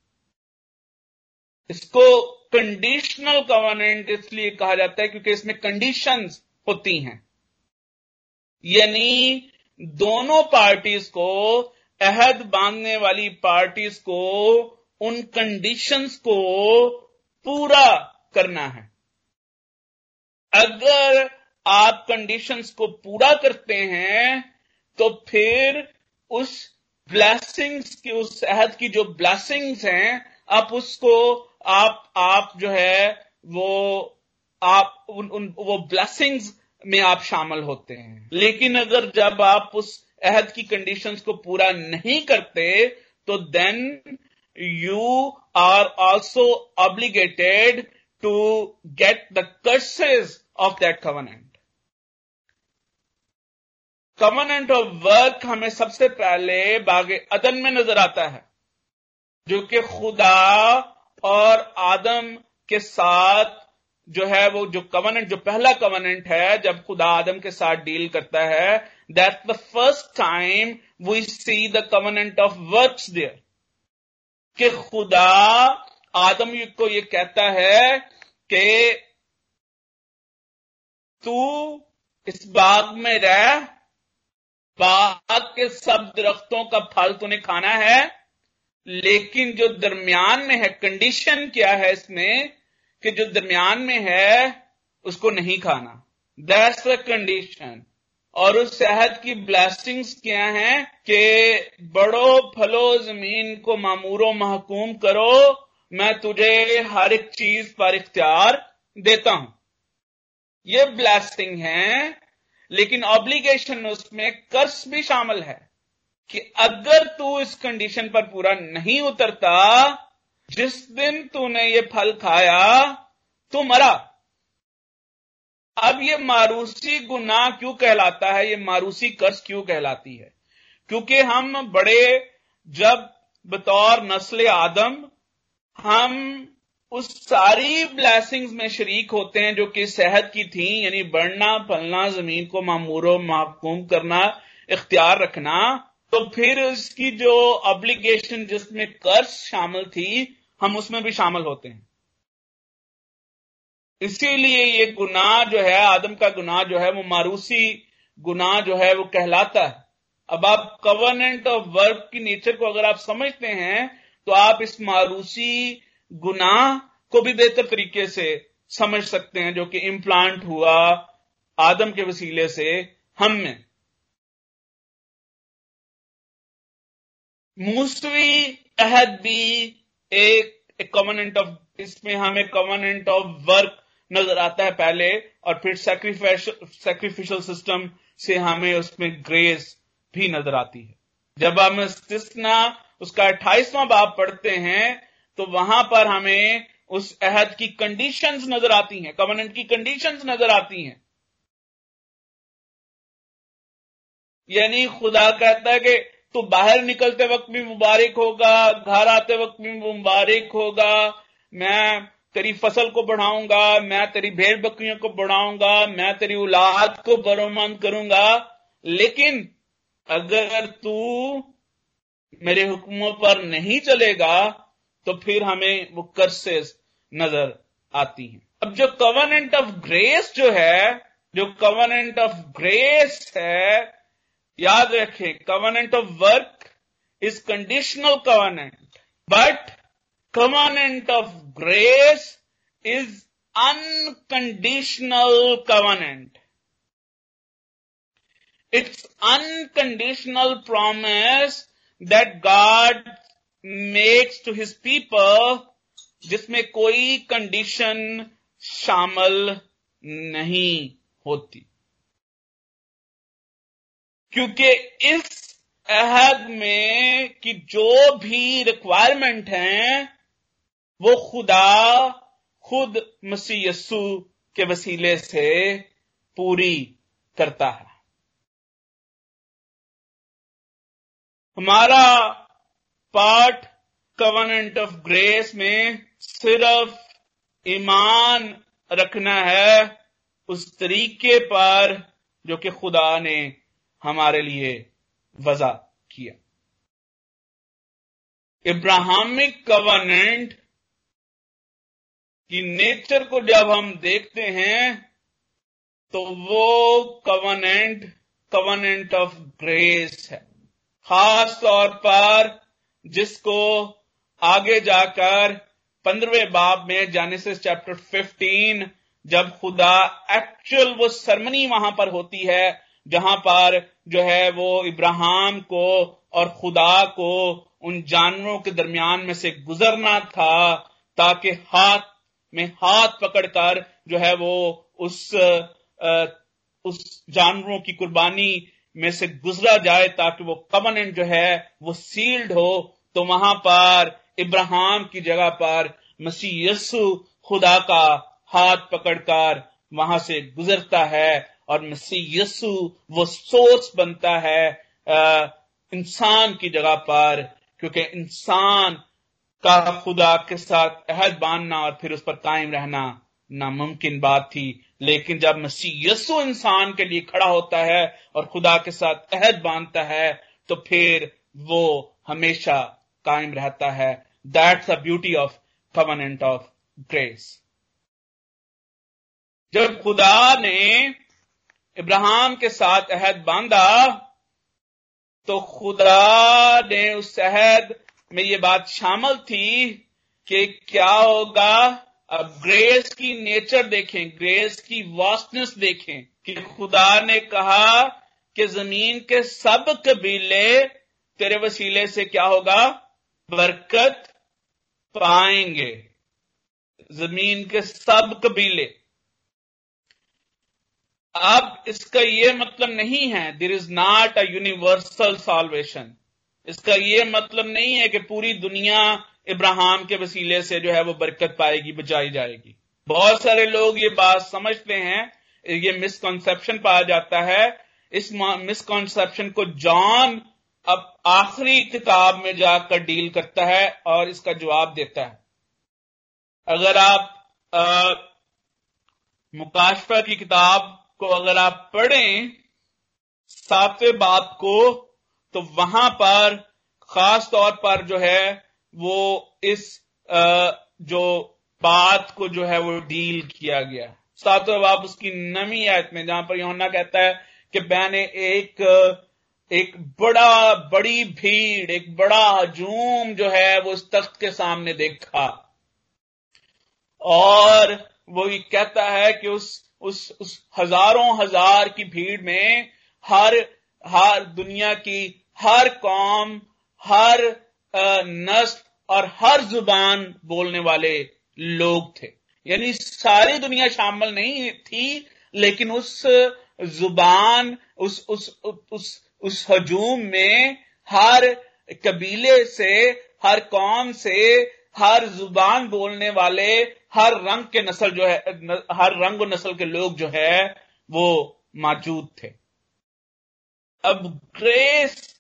इसको कंडीशनल कवनेंट इसलिए कहा जाता है क्योंकि इसमें कंडीशंस होती हैं। यानी दोनों पार्टीज़ को अहद बांधने वाली पार्टीज़ को उन कंडीशंस को पूरा करना है। अगर आप कंडीशंस को पूरा करते हैं तो फिर उस ब्लेसिंग्स की उस अहद की जो ब्लेसिंग्स हैं आप उसको आप आप जो है वो आप उन, उन वो ब्लेसिंग्स में आप शामिल होते हैं। लेकिन अगर जब आप उस अहद की कंडीशंस को पूरा नहीं करते तो then you are also obligated to get the curses of that covenant covenant of work हमें सबसे पहले बागे अदन में नज़र आता है, जो कि खुदा और आदम के साथ जो है वो, जो कवनेंट जो पहला कवनेंट है, जब खुदा आदम के साथ डील करता है that the first time we see the covenant of works there कि खुदा आदम को ये कहता है कि तू इस बाग में रह, बाग के सब दरख्तों का फल तूने खाना है, लेकिन जो दरमियान में है कंडीशन क्या है इसमें कि जो दरमियान में है, उसको नहीं खाना। दैट्स द कंडीशन और उस सेहत की ब्लेसिंग्स क्या हैं? कि बड़ो फलो ज़मीन को मामूरो महकूम करो, मैं तुझे हर एक चीज़ पर इख्तियार देता हूँ। ये ब्लास्टिंग है, लेकिन ऑब्लिगेशन उसमें कर्स भी शामिल है कि अगर तू इस कंडीशन पर पूरा नहीं उतरता जिस दिन तूने ये फल खाया तो मरा। अब ये मारूसी गुनाह क्यों कहलाता है? ये मारूसी कर्ज क्यों कहलाती है? क्योंकि हम बड़े, जब बतौर नस्ल आदम, हम उस सारी ब्लैसिंग्स में शरीक होते हैं जो कि सेहत की थी, यानी बढ़ना फलना ज़मीन को मामूर महकूम करना, इख्तियार रखना तो फिर इसकी जो ऑब्लिगेशन जिसमें कर्ज शामिल थी हम उसमें भी शामिल होते हैं। इसीलिए ये गुनाह जो है, आदम का गुनाह जो है, वो मारूसी गुनाह जो है, वो कहलाता है। अब आप कवर्नेंट ऑफ़ वर्क की नेचर को अगर आप समझते हैं तो आप इस मारूसी गुनाह को भी बेहतर तरीके से समझ सकते हैं, जो कि इम्प्लांट हुआ आदम के वसीले से हम में। मूसवी अहद भी एक, कवर्नेंट ऑफ़ इसमें हमें कवर्नेंट ऑफ़ वर्क नज़र आता है पहले और फिर सेक्रीफिशियल सिस्टम से हमें उसमें ग्रेस भी नज़र आती है। जब हम इस्तना उसका अट्ठाईसवां बाप पढ़ते हैं तो वहाँ पर हमें उस अहद की कंडीशंस नज़र आती हैं कवर्नेंट की कंडीशंस नज़र आती हैं। यानी खुदा कहता है कि तू बाहर निकलते वक्त भी मुबारक होगा, घर आते वक्त भी मुबारक होगा। मैं तेरी फ़सल को बढ़ाऊँगा, मैं तेरी भेड़ बकरियों को बढ़ाऊँगा, मैं तेरी औलाद को बरोमंद करूँगा। लेकिन अगर तू मेरे हुक्मों पर नहीं चलेगा तो फिर हमें वो कर्सेस नज़र आती हैं। अब जो कवर्नेंट ऑफ़ ग्रेस जो है, जो कवर्नेंट ऑफ़ ग्रेस है याद रखे covenant of work is conditional covenant but covenant of grace is unconditional covenant it's unconditional promise that God makes to his people जिसमें कोई कंडीशन शामिल नहीं होती। क्योंकि इस अहद में कि जो भी रिक्वायरमेंट हैं, वो खुदा, खुद मसीह के वसीले से पूरी करता है। हमारा पार्ट कवर्नेंट ऑफ़ ग्रेस में सिर्फ़ ईमान रखना है उस तरीके पर जो कि खुदा ने हमारे लिए वजह किया। इब्राहमिक कवर्नेंट कि नेचर को जब हम देखते हैं तो वो कवनेंट कवनेंट ऑफ़ ग्रेस है। खास तौर पर जिसको आगे जाकर पंद्रहवें बाब में जेनेसिस चैप्टर 15 जब खुदा एक्चुअल वो सरमनी वहाँ पर होती है जहाँ पर जो है वो इब्राहिम को और खुदा को उन जानवरों के दरमियान में से गुजरना था ताकि हाथ में हाथ पकड़कर जो है वो उस आ, उस जानवरों की कुर्बानी में से गुजरा जाए ताकि वो कवनेंट जो है वो सील्ड हो। तो वहाँ पर इब्राहिम की जगह पर मसीह यस्सु खुदा का हाथ पकड़कर वहाँ से गुजरता है और मसीह यस्सु वो सोर्स बनता है इंसान की जगह पर, क्योंकि इंसान का खुदा के साथ अहद बांधना और फिर उस पर कायम रहना नामुमकिन बात थी। लेकिन जब मसीह यसु इंसान के लिए खड़ा होता है और खुदा के साथ अहद बांधता है तो फिर वो हमेशा कायम रहता है। That's a beauty of covenant of grace जब खुदा ने इब्राहिम के साथ अहद बांधा तो खुदा ने उस अहद में ये बात शामिल थी कि क्या होगा? अब ग्रेस की नेचर देखें ग्रेस की वास्टनेस देखें कि खुदा ने कहा कि ज़मीन के सब कबीले तेरे वसीले से क्या होगा? बरकत पाएँगे। ज़मीन के सब कबीले। अब इसका यह मतलब नहीं है there is not a universal salvation इसका यह मतलब नहीं है कि पूरी दुनिया इब्राहिम के वसीले से जो है वो बरकत पाएगी, बचाई जाएगी। बहुत सारे लोग ये बात समझते हैं, ये मिसकॉन्सेप्शन पाया जाता है। इस मिसकॉन्सेप्शन को जॉन अब आखिरी किताब में जाकर डील करता है और इसका जवाब देता है। अगर आप मुकाशफा की किताब को अगर आप पढ़ें सातवें बाप को तो वहाँ पर खास तौर पर जो है, वो इस जो बात को जो है, वो डील किया गया। सातवें बाप उसकी नमी आयत में, जहाँ पर योना कहता है कि मैंने एक एक बड़ा, बड़ी भीड़, एक बड़ा हजूम जो है, वो इस तख्त के सामने देखा। और वो ये कहता है कि उस उस उस हज़ारों हज़ार की भीड़ में हर हर दुनिया की हर कौम, हर नस्ल और हर ज़ुबान बोलने वाले लोग थे। यानी सारी दुनिया शामिल नहीं थी, लेकिन उस ज़ुबान, उस उस उस उस हजूम में हर कबीले से, हर कौम से, हर ज़ुबान बोलने वाले हर रंग के नस्ल जो है न, हर रंग और नस्ल के लोग जो है वो मौजूद थे। अब ग्रेस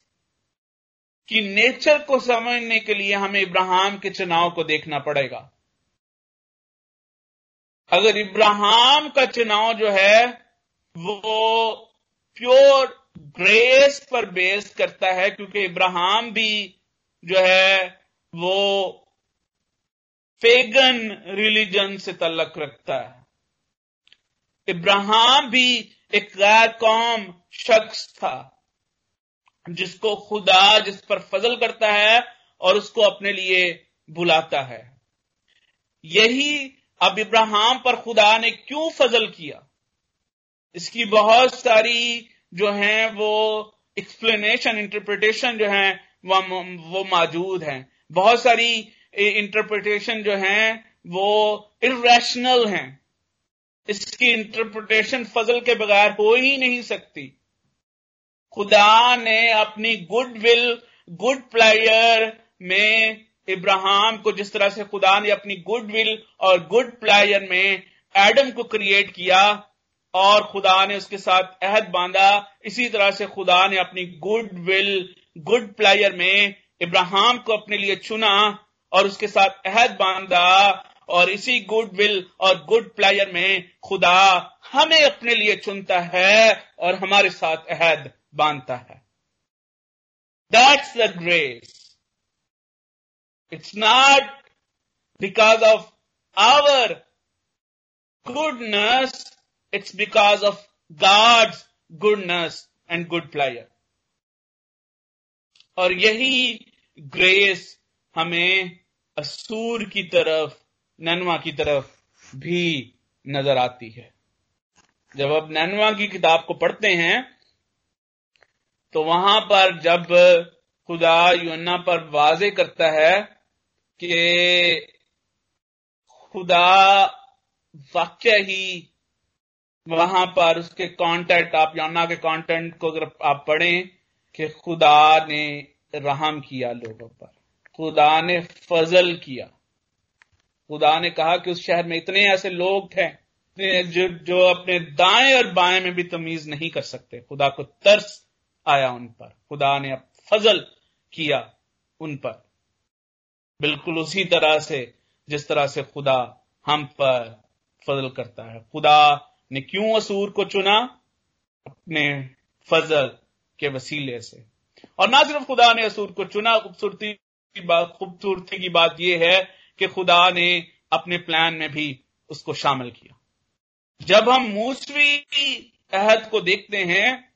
की नेचर को समझने के लिए हमें इब्राहिम के चुनाव को देखना पड़ेगा। अगर इब्राहिम का चुनाव जो है वो प्योर ग्रेस पर बेस करता है क्योंकि इब्राहिम भी जो है वो पेगन रिलीजन से तल्लक रखता है। इब्राहिम भी एक गैर कौम शख्स था, जिसको खुदा जिस पर फजल करता है और उसको अपने लिए बुलाता है। यही अब इब्राहिम पर खुदा ने क्यों फजल किया? इसकी बहुत सारी जो है वो एक्सप्लेनेशन इंटरप्रिटेशन जो है वो मौजूद है। बहुत सारी इंटरप्रिटेशन जो है, वो इरेशनल हैं। इसकी इंटरप्रिटेशन फजल के बगैर हो ही नहीं सकती। खुदा ने अपनी गुड विल गुड प्लेयर में इब्राहिम को जिस तरह से खुदा ने अपनी गुड विल और गुड प्लेयर में एडम को क्रिएट किया, और खुदा ने उसके साथ अहद बांधा, इसी तरह से खुदा ने अपनी गुड विल गुड प्लेयर में इब्राहिम को अपने लिए चुना और उसके साथ अहद बांधा और इसी गुड विल और गुड प्लेयर में खुदा हमें अपने लिए चुनता है और हमारे साथ अहद बांधता है। That's the grace it's not because of our goodness it's because of God's goodness and good pleasure और यही ग्रेस हमें असूर की तरफ़, ननवा की तरफ़ भी नज़र आती है। जब आप ननवा की किताब को पढ़ते हैं तो वहाँ पर जब खुदा युना पर वाजे करता है कि खुदा वाक्य ही वहाँ पर उसके कंटेंट आप योना के कंटेंट को अगर आप पढ़ें कि खुदा ने रहम किया लोगों पर। खुदा ने फजल किया। खुदा ने कहा कि उस शहर में इतने ऐसे लोग थे जो जो अपने दाएँ और बाएँ में भी तमीज नहीं कर सकते। खुदा को तरस आया उन पर। खुदा ने अब फजल किया उन पर। बिल्कुल उसी तरह से, जिस तरह से खुदा हम पर फजल करता है। खुदा ने क्यों असूर को चुना? अपने फजल के वसीले से। और ना सिर्फ़ खुदा ने असूर को चुना, खूबसूरती की बात, खूबसूरती की बात यह है कि खुदा ने अपने प्लान में भी उसको शामिल किया। जब हम मूसवी अहद को देखते हैं,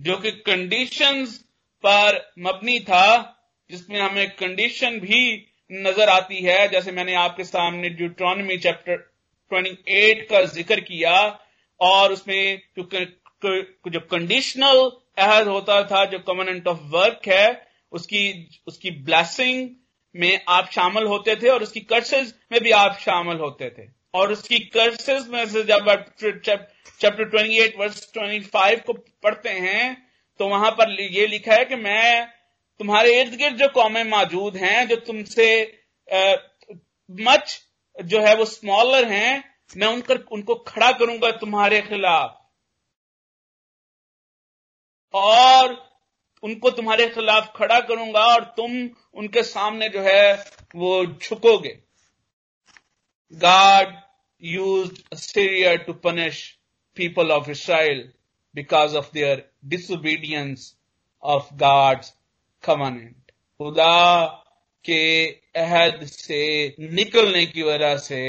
जो कि कंडीशंस पर मबनी था, जिसमें हमें कंडीशन भी नज़र आती है, जैसे मैंने आपके सामने ड्यूट्रॉनमी चैप्टर 28 का ज़िक्र किया, और उसमें जो कंडीशनल अहद होता था, जो कमनेंट ऑफ़ वर्क है उसकी उसकी ब्लेसिंग में आप शामिल होते थे और उसकी कर्सेज में भी आप शामिल होते थे। और उसकी कर्सेस में से जब चैप्टर 28 वर्स 25 को पढ़ते हैं तो वहाँ पर ये लिखा है कि मैं, तुम्हारे इर्द गिर्द जो कौमें मौजूद हैं, जो तुमसे मच जो है वो स्मॉलर हैं, मैं उनकर उनको खड़ा करूँगा तुम्हारे खिलाफ। और उनको तुम्हारे खिलाफ खड़ा करूँगा और तुम उनके सामने जो है वो झुकोगे। God use Syria to punish people of Israel because of their disobedience of God's commandment खुदा के अहद से निकलने की वजह से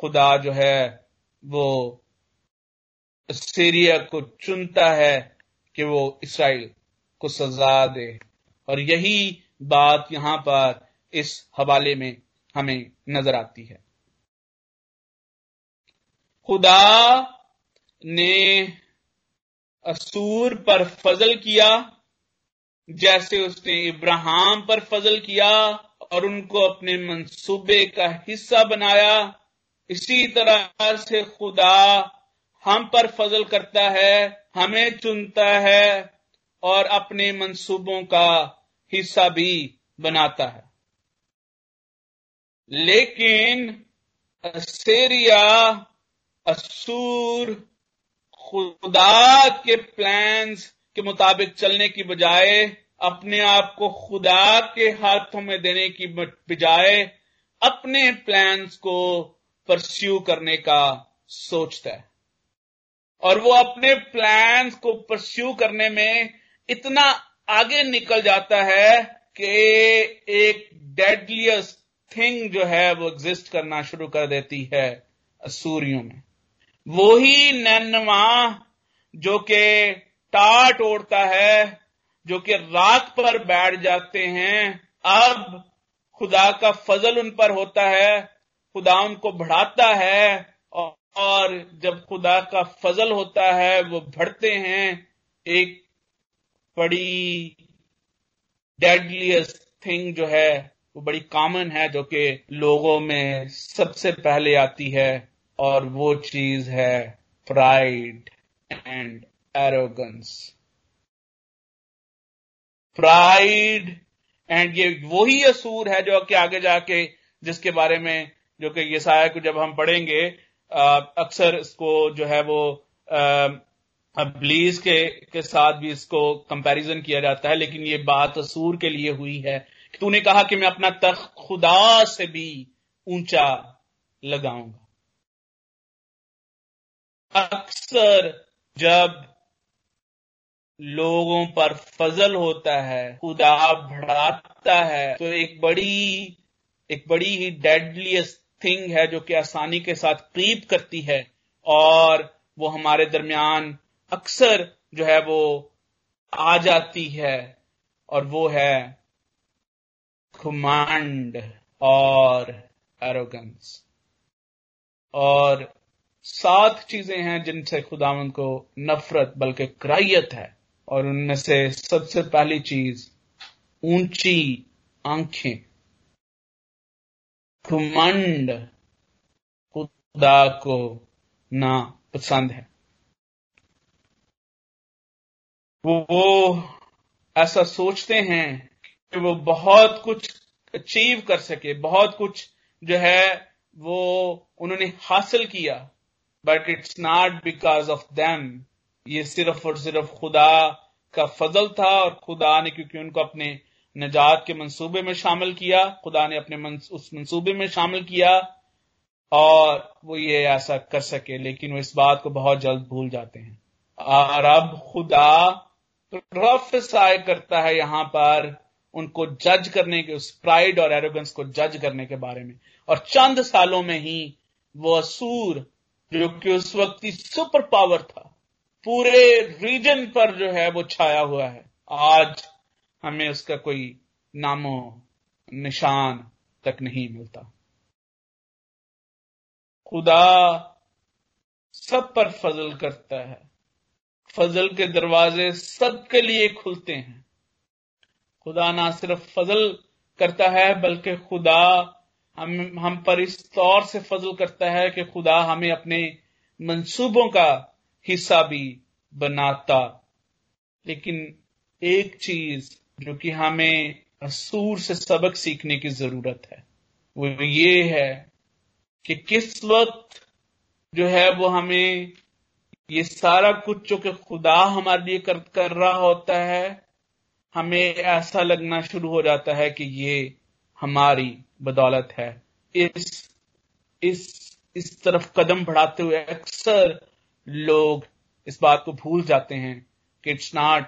खुदा जो है वो सीरिया को चुनता है कि वो इसराइल को सजा दे। और यही बात यहाँ पर इस हवाले में हमें नज़र आती है। खुदा ने असूर पर फजल किया, जैसे उसने इब्राहिम पर फजल किया और उनको अपने मंसूबे का हिस्सा बनाया, इसी तरह से खुदा हम पर फजल करता है, हमें चुनता है। और अपने मंसूबों का हिस्सा भी बनाता है। लेकिन सेरिया असूर खुदा के प्लान्स के मुताबिक चलने की बजाय, अपने आप को खुदा के हाथों में देने की बजाय, अपने प्लान्स को परस्यू करने का सोचता है। और वो अपने प्लान्स को परस्यू करने में इतना आगे निकल जाता है कि एक डेडलियस थिंग जो है वो एग्जिस्ट करना शुरू कर देती है सूर्यों में। वो ही नैनवा जो कि टाट ओढ़ता है, जो कि रात पर बैठ जाते हैं, अब खुदा का फजल उन पर होता है, खुदा उनको बढ़ाता है और जब खुदा का फजल होता है, वो बढ़ते हैं, एक बड़ी डेडलीस्ट थिंग जो है, वो बड़ी कॉमन है जो कि लोगों में सबसे पहले आती है और वो चीज़ है pride and arrogance pride and ये वही असूर है जो कि आगे जाके, जिसके बारे में जो कि ये साया को जब हम पढ़ेंगे अक्सर इसको जो है वो ब्लीज के के साथ भी इसको कंपैरिजन किया जाता है, लेकिन ये बात असूर के लिए हुई है। तूने कहा कि मैं अपना तख्त खुदा से भी ऊँचा लगाऊँगा। अक्सर जब लोगों पर फजल होता है, खुदा बढ़ाता है तो एक बड़ी एक बड़ी ही डेडलीस्ट थिंग है जो कि आसानी के साथ क्रीप करती है, और वो हमारे दरमियान अक्सर जो है वो आ जाती है और वो है कमांड और एरोगेंस और सात चीज़ें हैं जिनसे खुदावंद को नफरत, बल्कि क्राइयत है। और उनमें से सबसे पहली चीज़, ऊँची आँखें। घुमंड खुदा को ना पसंद है। वो ऐसा सोचते हैं कि वो बहुत कुछ अचीव कर सके बहुत कुछ जो है वो उन्होंने हासिल किया but it's not because of them ये सिर्फ़ और सिर्फ़ खुदा का फजल था और खुदा ने क्योंकि उनको अपने नजात के मंसूबे में शामिल किया खुदा ने अपने मंस, उस मंसूबे में शामिल किया और वो ये ऐसा कर सके लेकिन वो इस बात को बहुत जल्द भूल जाते हैं। और अब खुदा प्रोफेसाई करता है यहाँ पर उनको जज करने के, उस प्राइड और एरोगेंस को जज करने के बारे में। और चंद सालों में ही वो असूर, जो कि उस वक्त की सुपर पावर था, पूरे रीजन पर जो है वो छाया हुआ है। आज हमें उसका कोई नामो, निशान तक नहीं मिलता। खुदा सब पर फजल करता है। फजल के दरवाजे सबके लिए खुलते हैं। खुदा ना सिर्फ़ फजल करता है, बल्कि खुदा हम हम पर इस तौर से फजल करता है कि खुदा हमें अपने मंसूबों का हिस्सा भी बनाता। लेकिन एक चीज़ जो कि हमें असूर से सबक सीखने की ज़रूरत है, वो ये है कि किस वक्त जो है वो हमें ये सारा कुछ जो कि खुदा हमारे लिए कर, कर रहा होता है हमें ऐसा लगना शुरू हो जाता है कि ये हमारी बदौलत है। इस इस इस तरफ़ कदम बढ़ाते हुए अक्सर लोग इस बात को भूल जाते हैं कि it's not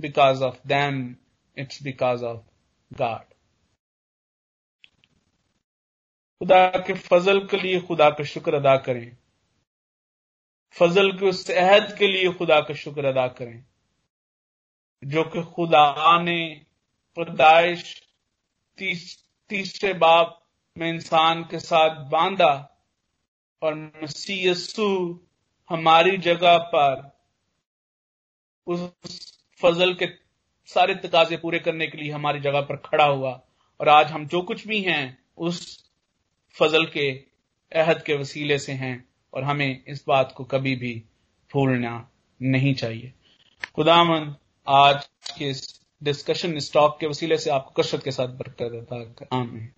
because of them it's because of God खुदा के फजल के लिए खुदा का शुक्र अदा करें। फजल के उस अहद के लिए खुदा का शुक्र अदा करें जो कि खुदा ने पैदाइश तीस, तीसरे बाप में इंसान के साथ बांधा और मसीयसु हमारी जगह पर उस फजल के सारे तकाजे पूरे करने के लिए हमारी जगह पर खड़ा हुआ। और आज हम जो कुछ भी हैं उस फजल के अहद के वसीले से हैं। और हमें इस बात को कभी भी भूलना नहीं चाहिए। खुदामंद आज के इस डिस्कशन स्टॉक के वसीले से आपको कशरत के साथ बरकत आमीन।